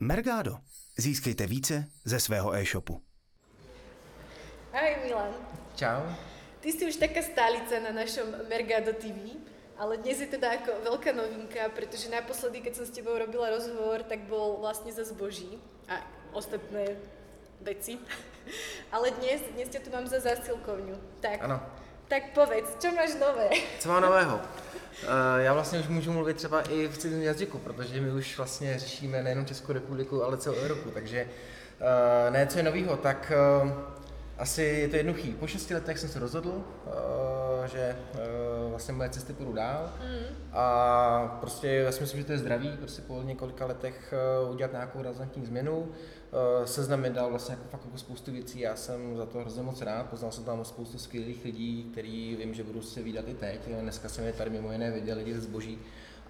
Mergado. Získejte více ze svého e-shopu. Ahoj Milan. Čau. Ty si už taká stálica na našom Mergado TV, ale dnes je teda ako veľká novinka, pretože naposledy, keď som s tebou robila rozhovor, tak bol vlastne za zboží a ostatné veci. Ale dnes, dnes ťa tu mám za zásilkovňu. Tak, Ano. tak povedz, čo máš nové? Co mám nového? Eh, Já vlastně už můžu mluvit třeba i v cizím jazyku, protože my už vlastně řešíme nejenom Českou republiku, ale celou Evropu, takže eh, ne, co je novýho, tak eh, asi je to jednoduchý. Po šesti letech jsem se rozhodl, že vlastně moje cesty půjdu dál a prostě já si myslím, že to je zdravý, prostě po několika letech udělat nějakou razantní změnu. Eh, Seznam mi dal vlastně jako fakt jako spoustu věcí, já jsem za to hrozně moc rád, poznal jsem tam spoustu skvělých lidí, který vím, že budu se vydat i teď. Dneska jsem je tady mimo jiné viděl lidi ze zboží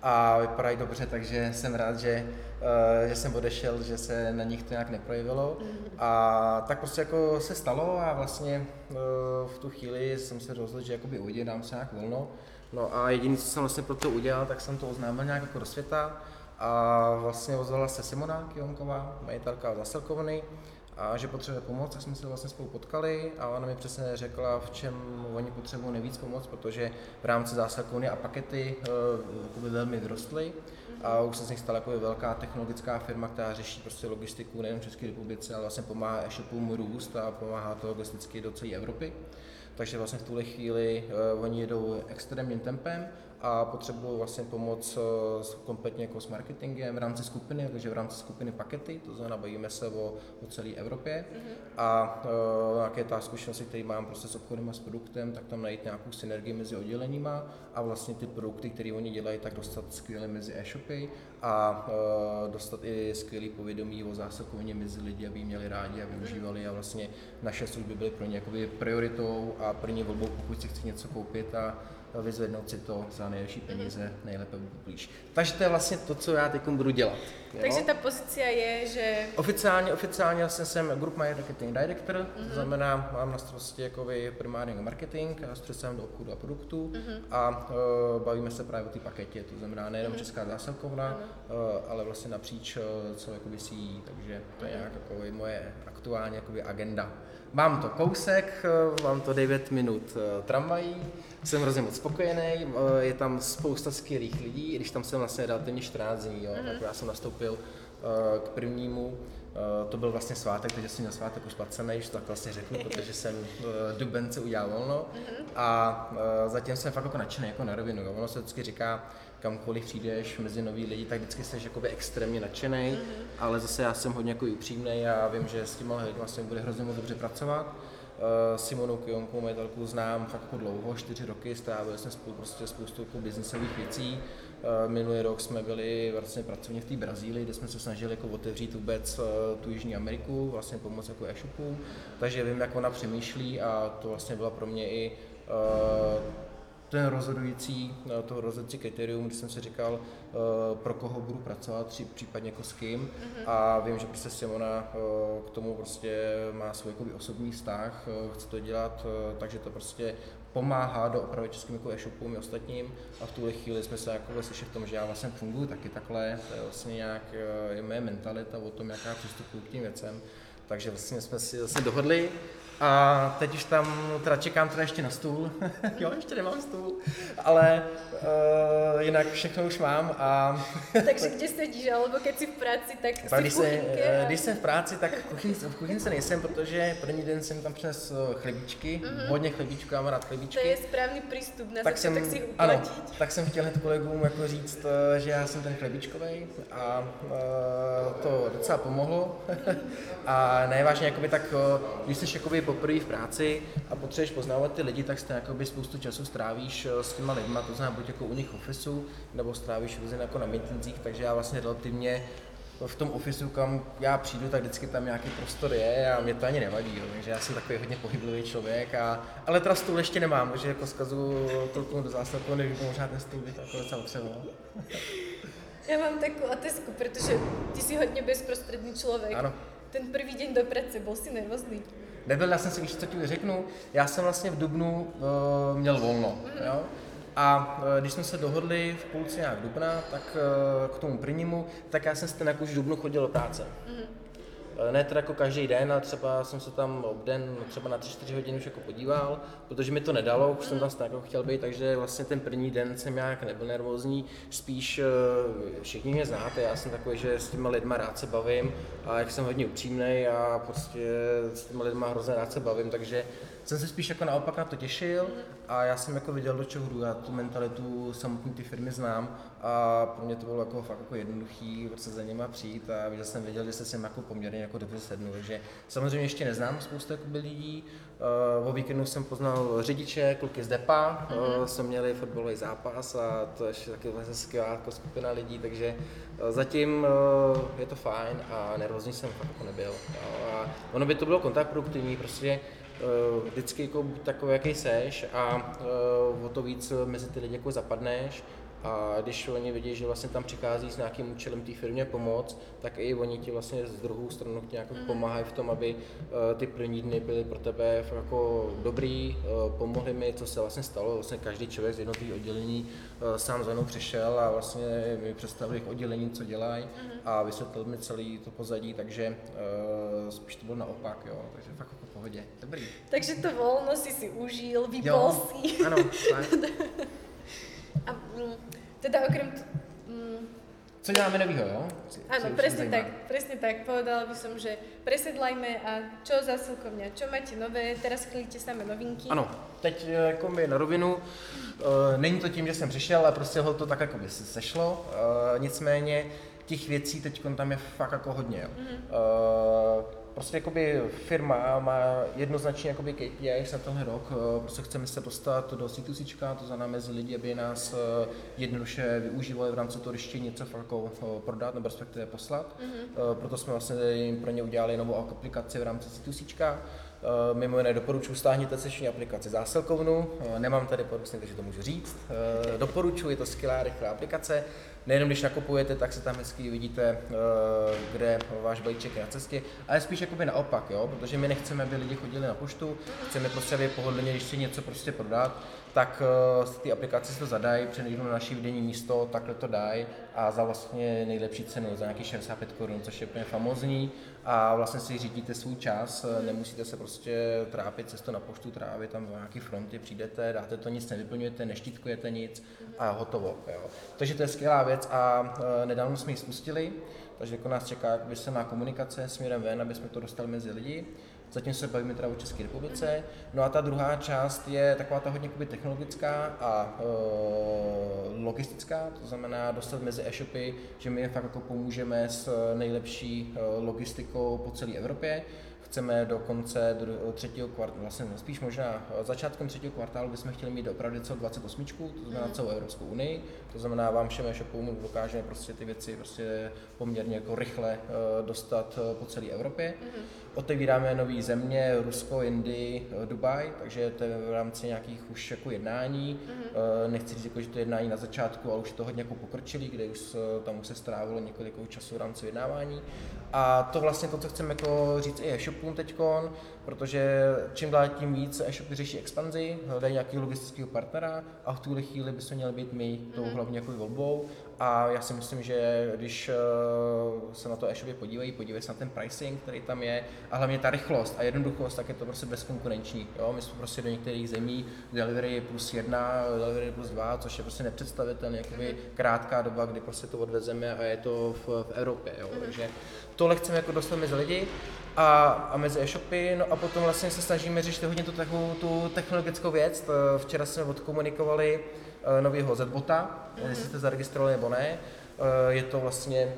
a vypadají dobře, takže jsem rád, že, eh, že jsem odešel, že se na nich to nějak neprojevilo. A tak prostě jako se stalo a vlastně eh, v tu chvíli jsem se rozhodl, že jakoby ujde, dám se nějak volno. No a jediné, co jsem vlastně pro to udělal, tak jsem to oznámil nějak jako do světa a vlastně ozvala se Simona Kionková, majitelka zásilkovny, a že potřebuje pomoc, tak jsme se vlastně spolu potkali a ona mi přesně řekla, v čem oni potřebují nejvíc pomoc, protože v rámci zásilkovny a pakety uh, velmi vyrostly a už se z nich stala jako velká technologická firma, která řeší prostě logistiku nejen v České republice, ale vlastně pomáhá e-shopům růst a pomáhá to logisticky do celé Evropy. Takže vlastně v tuhle chvíli uh, oni jedou extrémním tempem a potřebují vlastně pomoc uh, s, kompletně jako s marketingem v rámci skupiny, takže v rámci skupiny pakety, to znamená bavíme se o, o celé Evropě. A uh, nějaké ta zkušenosti, které mám prostě s obchodem a s produktem, tak tam najít nějakou synergii mezi odděleníma a vlastně ty produkty, které oni dělají, tak dostat skvěle mezi e-shopy a uh, dostat i skvělý povědomí o zásilkovně mezi lidi, aby měli rádi a využívali a vlastně naše služby byly pro ně jakoby prioritou a první volbou, pokud si chci něco koupit a vyzvednout si to za nejlepší peníze, nejlépe blíž. Takže to je vlastně to, co já teď budu dělat. jo. Takže ta pozícia je, že Oficiálně, oficiálně vlastně jsem Group Marketing Director, mm-hmm. to znamená, mám na starosti jakoby primárně marketing a střesem do obchodu a produktů mm-hmm. a uh, bavíme se právě o té paketě, to znamená nejenom mm-hmm. česká zásilkovna, mm-hmm. uh, ale vlastně napříč uh, celou jakoby CE, takže to je nějak jakoby moje aktuální jakoby agenda. Mám to kousek, mám to 9 minut tramvají, jsem hrozně moc spokojený, eh, je tam spousta skvělých lidí, i když tam jsem vlastně relativně 14 dní, jo, tak já jsem nastoupil eh, k prvnímu, eh, to byl vlastně svátek, takže jsem měl svátek už placený, že to tak vlastně řeknu, protože jsem dubence udělal volno a eh, zatím jsem fakt jako nadšený, jako na rovinu, jo. ono se vždycky říká, kamkoliv přijdeš mezi nový lidi, tak vždycky jsi jakoby extrémně nadšený, ale zase já jsem hodně jako upřímný a vím, že s těma lidmi vlastně bude hrozně moc dobře pracovat. Uh, Simonu Kionkou, majitelku, znám fakt jako dlouho, čtyři roky, strávili jsme spolu prostě spoustu jako biznisových věcí. Uh, minulý rok jsme byli vlastně pracovně v té Brazílii, kde jsme se snažili jako otevřít vůbec uh, tu Jižní Ameriku, vlastně pomoct jako e-shopu, takže vím, jak ona přemýšlí a to vlastně byla pro mě i ten rozhodující, eh, to rozhodující kritérium, kdy jsem si říkal, eh, pro koho budu pracovat, případně jako s kým. A vím, že prostě Simona eh, k tomu prostě má svůj osobní vztah, chce to dělat, takže to prostě pomáhá do opravy českým jako e-shopům i ostatním. A v tuhle chvíli jsme se jako slyšeli v tom, že já vlastně funguji taky takhle, to je vlastně nějak je moje mentalita o tom, jak já přistupuji k těm věcem, takže vlastně jsme si zase dohodli a teď už tam teda čekám teda ještě na stůl. jo, ještě nemám stůl, ale uh, jinak všechno už mám a takže kde sedíš, alebo keď si v práci, tak tak si když, se, kuchynke eh, a... když jsem v práci, tak v kuchynce, v kuchynce nejsem, protože první den jsem tam přines chlebíčky, hodně chlebíčků, já mám rád To chlebíčky. je správný prístup na tak jsem, začiatok si ano, tak jsem chtěl hned kolegům jako říct, eh, že já jsem ten chlebíčkovej a uh, to docela pomohlo. a ne, vážně, jakoby tak, když jsi jakoby poprvé v práci a potřebuješ poznávat ty lidi, tak jakoby spoustu času strávíš eh, s těma lidma, to znamená buď jako u nich v ofisu, nebo strávíš různě jako na meetingsích, takže já vlastně relativně v tom ofisu, kam já přijdu, tak vždycky tam nějaký prostor je a mě to ani nevadí, jo. takže já jsem takový hodně pohyblivý člověk, a, ale teda stůl ještě nemám, takže jako zkazu to do zástavku, nevím, možná ten stůl bych jako docela potřeboval. Ja mám takú otázku, pretože ty si hodne bezprostredný človek. Ano. Ten prvý deň do práce, bol si nervózny? Nebyl, já jsem si víš, co ti řeknu, já jsem vlastně v Dubnu uh, měl volno, jo? A eh, když jsme se dohodli v půlce nějak dubna, tak k tomu prvnímu, tak já jsem si ten jako už v dubnu chodil do práce. Mm-hmm. Eh, ne teda jako každý den, ale třeba jsem se tam obden třeba na 3-4 hodiny už jako podíval, protože mi to nedalo, už jsem tam stejně jako chtěl být, takže vlastně ten první den jsem nějak nebyl nervózní, spíš eh, všichni mě znáte, já jsem takový, že s těma lidma rád se bavím a jak jsem hodně upřímný a prostě s těma lidma hrozně rád se bavím, takže jsem se spíš jako naopak na to těšil a já jsem jako viděl, do čeho hru, já tu mentalitu samotný ty firmy znám a pro mě to bylo jako fakt jako jednoduchý prostě za nima přijít a viděl jsem věděl, že se s ním jako poměrně jako dobře sednu, takže samozřejmě ještě neznám spoustu jakoby lidí, uh, o víkendu jsem poznal řidiče, kluky z DEPA, mm-hmm. uh, jsme měli fotbalový zápas a to je ještě taky vlastně skvělá jako skupina lidí, takže uh, zatím je to fajn a nervózní jsem fakt jako nebyl. A ono by to bylo kontraproduktivní, prostě vždycky jako takový, jaký seš a uh, o to víc mezi ty lidi jako zapadneš a když oni vidí, že vlastně tam přichází s nějakým účelem té firmě pomoc, tak i oni ti vlastně z druhou stranu nějak mm. pomáhají v tom, aby uh, ty první dny byly pro tebe jako dobrý, uh, pomohli mi, co se vlastně stalo. Vlastně každý člověk z jednotlivých oddělení uh, sám za mnou přišel a vlastně mi představil jejich oddělení, co dělají mm. a vysvětlil mi celý to pozadí, takže spíš to bylo naopak, jo. takže fakt jako pohodě, dobrý. Takže to volno si si užil, vypol si. Ano, teda okrem... T- mm, co děláme novýho, jo? Áno, presne tak, presne tak. Povedala by som, že presedlajme a čo za Silkovňa, čo máte nové, teraz chvílíte samé novinky. Ano, teď e, jako mi na rovinu, uh, není to tím, že jsem přišel, ale prostě ho to tak jako by se sešlo, uh, nicméně těch věcí teď tam je fakt jako hodně. Jo. Mm-hmm. Uh, prostě jakoby firma má jednoznačně jakoby KPI na tenhle rok, eh, prostě chceme se dostat do C2C, to znamená mezi lidi, aby nás eh, jednoduše využívali v rámci toho, když něco jako prodat nebo respektive poslat. Mm-hmm. Proto jsme vlastně pro ně udělali novou aplikaci v rámci C2C. Mimo jiné doporučuji stáhněte sešní aplikaci zásilkovnu, nemám tady produkt, takže to můžu říct. Doporučuji, je to skvělá, rychlá aplikace nejenom když nakupujete, tak se tam hezky vidíte, eh, kde váš balíček je na cestě, ale spíš jakoby naopak, jo? protože my nechceme, aby lidi chodili na poštu, chceme prostě, aby pohodlně, když si něco prostě prodat, tak uh, ty aplikace si to zadají, přenejdou na naší vidění místo, takhle to dají a za vlastně nejlepší cenu, za nějaký 65 korun, což je úplně famozní a vlastně si řídíte svůj čas, mm. nemusíte se prostě trápit cestu na poštu, trávit tam v nějaký frontě, přijdete, dáte to nic, nevyplňujete, neštítkujete nic a hotovo. Jo. Takže to je skvělá věc a uh, nedávno jsme ji spustili, takže jako nás čeká na komunikace směrem ven, aby jsme to dostali mezi lidi. Zatím se bavíme teda o České republice. No a ta druhá část je taková ta hodně technologická a e, logistická, to znamená dostat mezi e-shopy, že my fakt jako pomůžeme s nejlepší e, logistikou po celé Evropě chceme do konce třetího kvartálu, vlastně spíš možná začátkem třetího kvartálu bychom chtěli mít opravdu celou 28, to znamená mhm. celou Evropskou unii, to znamená vám všem e-shopům dokážeme prostě ty věci prostě poměrně jako rychle eh, dostat eh, po celé Evropě. Mm-hmm. Otevíráme nové země, Rusko, Indii, eh, Dubaj, takže to je v rámci nějakých už jako jednání. Mm-hmm. Nechci říct, jako, že to jednání na začátku, ale už to hodně jako pokrčilý, kde už tam už se strávilo několik času v rámci jednávání. A to vlastně to, co chceme jako říct i e-shopům teďkon, protože čím dál tím víc e-shopy řeší expanzi, hledají nějaký logistického partnera a v tuhle chvíli by se měli být my tou mm-hmm. hlavně jako volbou. A já si myslím, že když uh, se na to e-shopy podívají, podívají se na ten pricing, který tam je, a hlavně ta rychlost a jednoduchost, tak je to prostě bezkonkurenční. Jo? My jsme prostě do některých zemí delivery plus jedna, delivery plus dva, což je prostě nepředstavitelné, jakoby krátká doba, kdy prostě to odvezeme a je to v, v Evropě. Jo? Mm-hmm. Takže tohle chceme jako dostat mezi lidi a, a mezi e-shopy, no a potom vlastně se snažíme řešit hodně tu, takovou, tu technologickou věc. Včera jsme odkomunikovali uh, novýho Zbota, mm-hmm. jestli jste zaregistrovali nebo ne. Uh, je to vlastně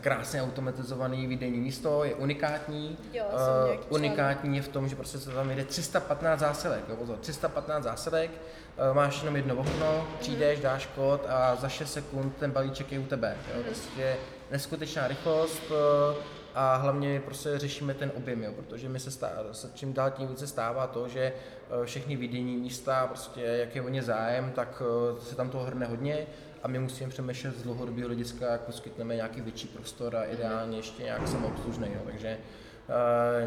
krásně automatizovaný výdejní místo, je unikátní. Jo, uh, unikátní je v tom, že prostě se tam jde 315 zásilek, jo, pozor, 315 zásilek, uh, máš jenom jedno okno, přijdeš, dáš kód a za 6 sekund ten balíček je u tebe. Jo, mm-hmm. prostě neskutečná rychlost, uh, a hlavně prostě řešíme ten objem, jo, protože mi se, stává, se čím dál tím více stává to, že eh, všechny výdejní místa, prostě jak je o ně zájem, tak eh, se tam toho hrne hodně a my musíme přemýšlet z dlouhodobého hlediska, jak poskytneme nějaký větší prostor a ideálně ještě nějak samoobslužný, jo, takže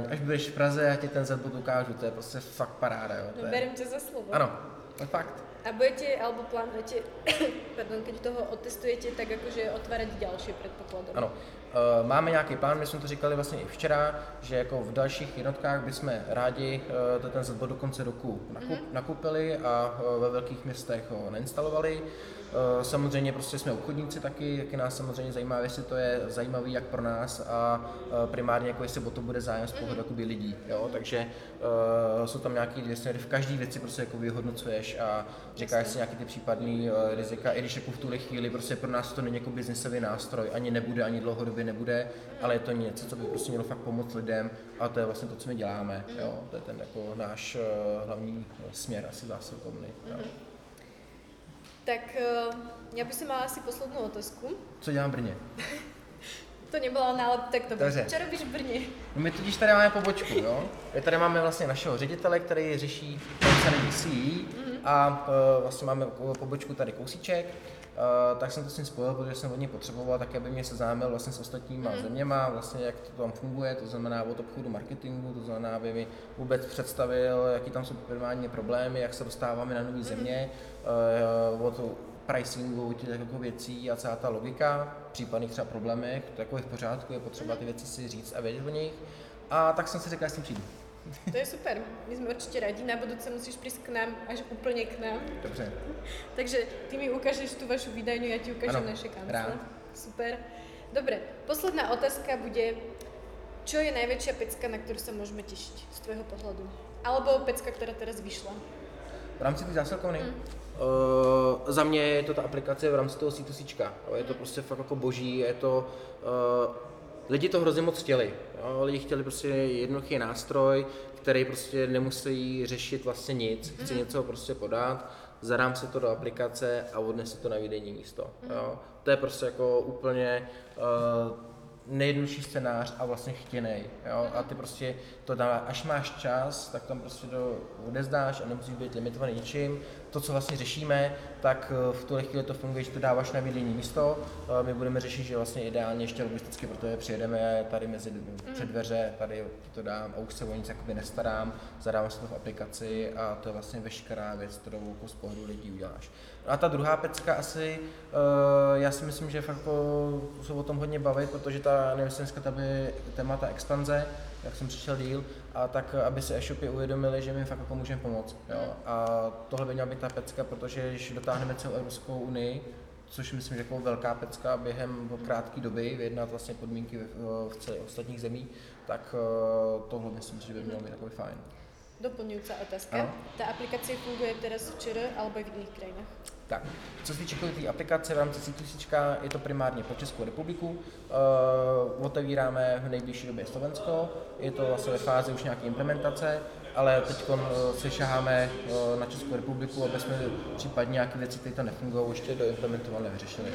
uh, až budeš v Praze, já ti ten zebot ukážu, to je prostě fakt paráda. Jo, to je... Tě za slovo. Ano, to je fakt. A budete, alebo plánujete, pardon, keď toho otestujete, tak akože otvárať ďalšie predpokladom? Ano, Eh, máme nějaký plán, my jsme to říkali vlastně i včera, že jako v dalších jednotkách bychom rádi eh, ten zbor do konce roku nakup, mm-hmm. nakupili a eh, ve velkých městech ho nainstalovali. Samozřejmě prostě jsme obchodníci taky, jaký nás samozřejmě zajímá, jestli to je zajímavý jak pro nás a primárně jako jestli o to bude zájem z pohledu mm-hmm. lidí. Jo? Takže uh, jsou tam nějaké dvě směry, v každé věci prostě jako vyhodnocuješ a říkáš si nějaký ty případný uh, rizika, i když jako v tuhle chvíli prostě pro nás to není jako biznisový nástroj, ani nebude, ani dlouhodobě nebude, ale je to něco, co by prostě mělo fakt pomoct lidem a to je vlastně to, co my děláme. Jo? To je ten jako náš uh, hlavní směr asi zásilkovny. Mm-hmm. Tak uh, já bych si mala asi poslední otázku. Co dělám v Brně? to nebyla nálad, tak to Dobře. Co robíš v Brně? No my totiž tady máme pobočku, jo? My tady máme vlastně našeho ředitele, který řeší celý CE mm-hmm. a uh, vlastně máme pobočku tady kousíček Uh, tak jsem to s ním spojil, protože jsem od něj potřeboval, tak aby mě seznámil vlastně s ostatníma mm. zeměma, vlastně jak to tam funguje, to znamená od obchodu marketingu, to znamená, aby mi vůbec představil, jaký tam jsou primární problémy, jak se dostáváme na nové mm. země, uh, od pricingu těch jako věcí a celá ta logika, případných třeba problémech, to jako je v pořádku, je potřeba ty věci si říct a vědět o nich. A tak jsem si řekl, že s tím přijdu. To je super. My jsme určitě rádi. Na budouce musíš přijít k nám, až úplně k nám. Dobře. Takže ty mi ukážeš tu vašu výdajnu, já ti ukážem naše kanceláře. Super. Dobre, posledná otázka bude, čo je najväčšia pecka, na ktorú sa môžeme tešiť z tvojho pohľadu? Alebo pecka, ktorá teraz vyšla? V rámci té zásilkovny? Mm. Uh, za mě je to ta aplikace v rámci toho C2C. Je to prostě fakt jako boží, je to... Uh, lidi to hrozně moc chtěli. Jo? Lidi chtěli prostě jednoduchý nástroj, který prostě nemusí řešit vlastně nic. Chci mm. něco prostě podat, zadám se to do aplikace a odnesu to na výdejní místo. Mm. Jo? To je prostě jako úplně uh, nejjednodušší scénář a vlastně chtěnej. Jo? A ty prostě to dá, až máš čas, tak tam prostě to odezdáš a nemusíš být limitovaný ničím to, co vlastně řešíme, tak eh, v tuhle chvíli to funguje, že to dáváš na výdejní místo. Eh, my budeme řešit, že vlastně ideálně ještě logisticky, protože přijedeme tady mezi mm. před dveře, tady to dám a už se o nic jakoby nestarám, zadávám se to v aplikaci a to je vlastně veškerá věc, kterou jako z pohledu lidí uděláš. A ta druhá pecka asi, eh, já si myslím, že fakt se o tom hodně bavit, protože ta, nevím, dneska ta témata expanze, jak jsem přišel díl, a tak, aby se e-shopy uvědomili, že my fakt jako můžeme pomoct. Jo? A tohle by měla být ta pecka, protože když dotáhneme celou Evropskou unii, což myslím, že jako velká pecka během krátké doby, vyjednat vlastně podmínky v, v celých ostatních zemí, tak eh, tohle myslím, že by mělo být takový fajn. Doplňující otázka. Ano? Ta aplikace funguje teraz v ČR alebo i v jiných krajinách? Tak, co se týče té aplikace v rámci c je to primárně pro Českou republiku. Uh, otevíráme v nejbližší době Slovensko, je to vlastně ve fázi už nějaké implementace, ale teď eh, se šaháme uh, na Českou republiku, aby jsme případně nějaké věci, které to nefungují, ještě doimplementovali, vyřešili.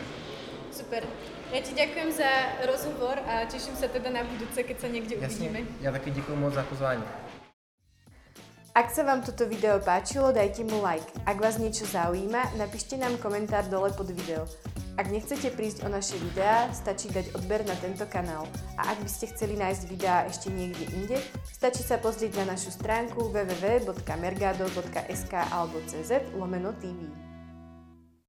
Super. Já ti děkuji za rozhovor a těším se teda na budoucí, keď se někde Jasně. uvidíme. Já taky děkuji moc za pozvání. Ak sa vám toto video páčilo, dajte mu like. Ak vás niečo zaujíma, napíšte nám komentár dole pod video. Ak nechcete prísť o naše videá, stačí dať odber na tento kanál. A ak by ste chceli nájsť videá ešte niekde inde, stačí sa pozrieť na našu stránku www.mergado.sk alebo cz lomeno TV.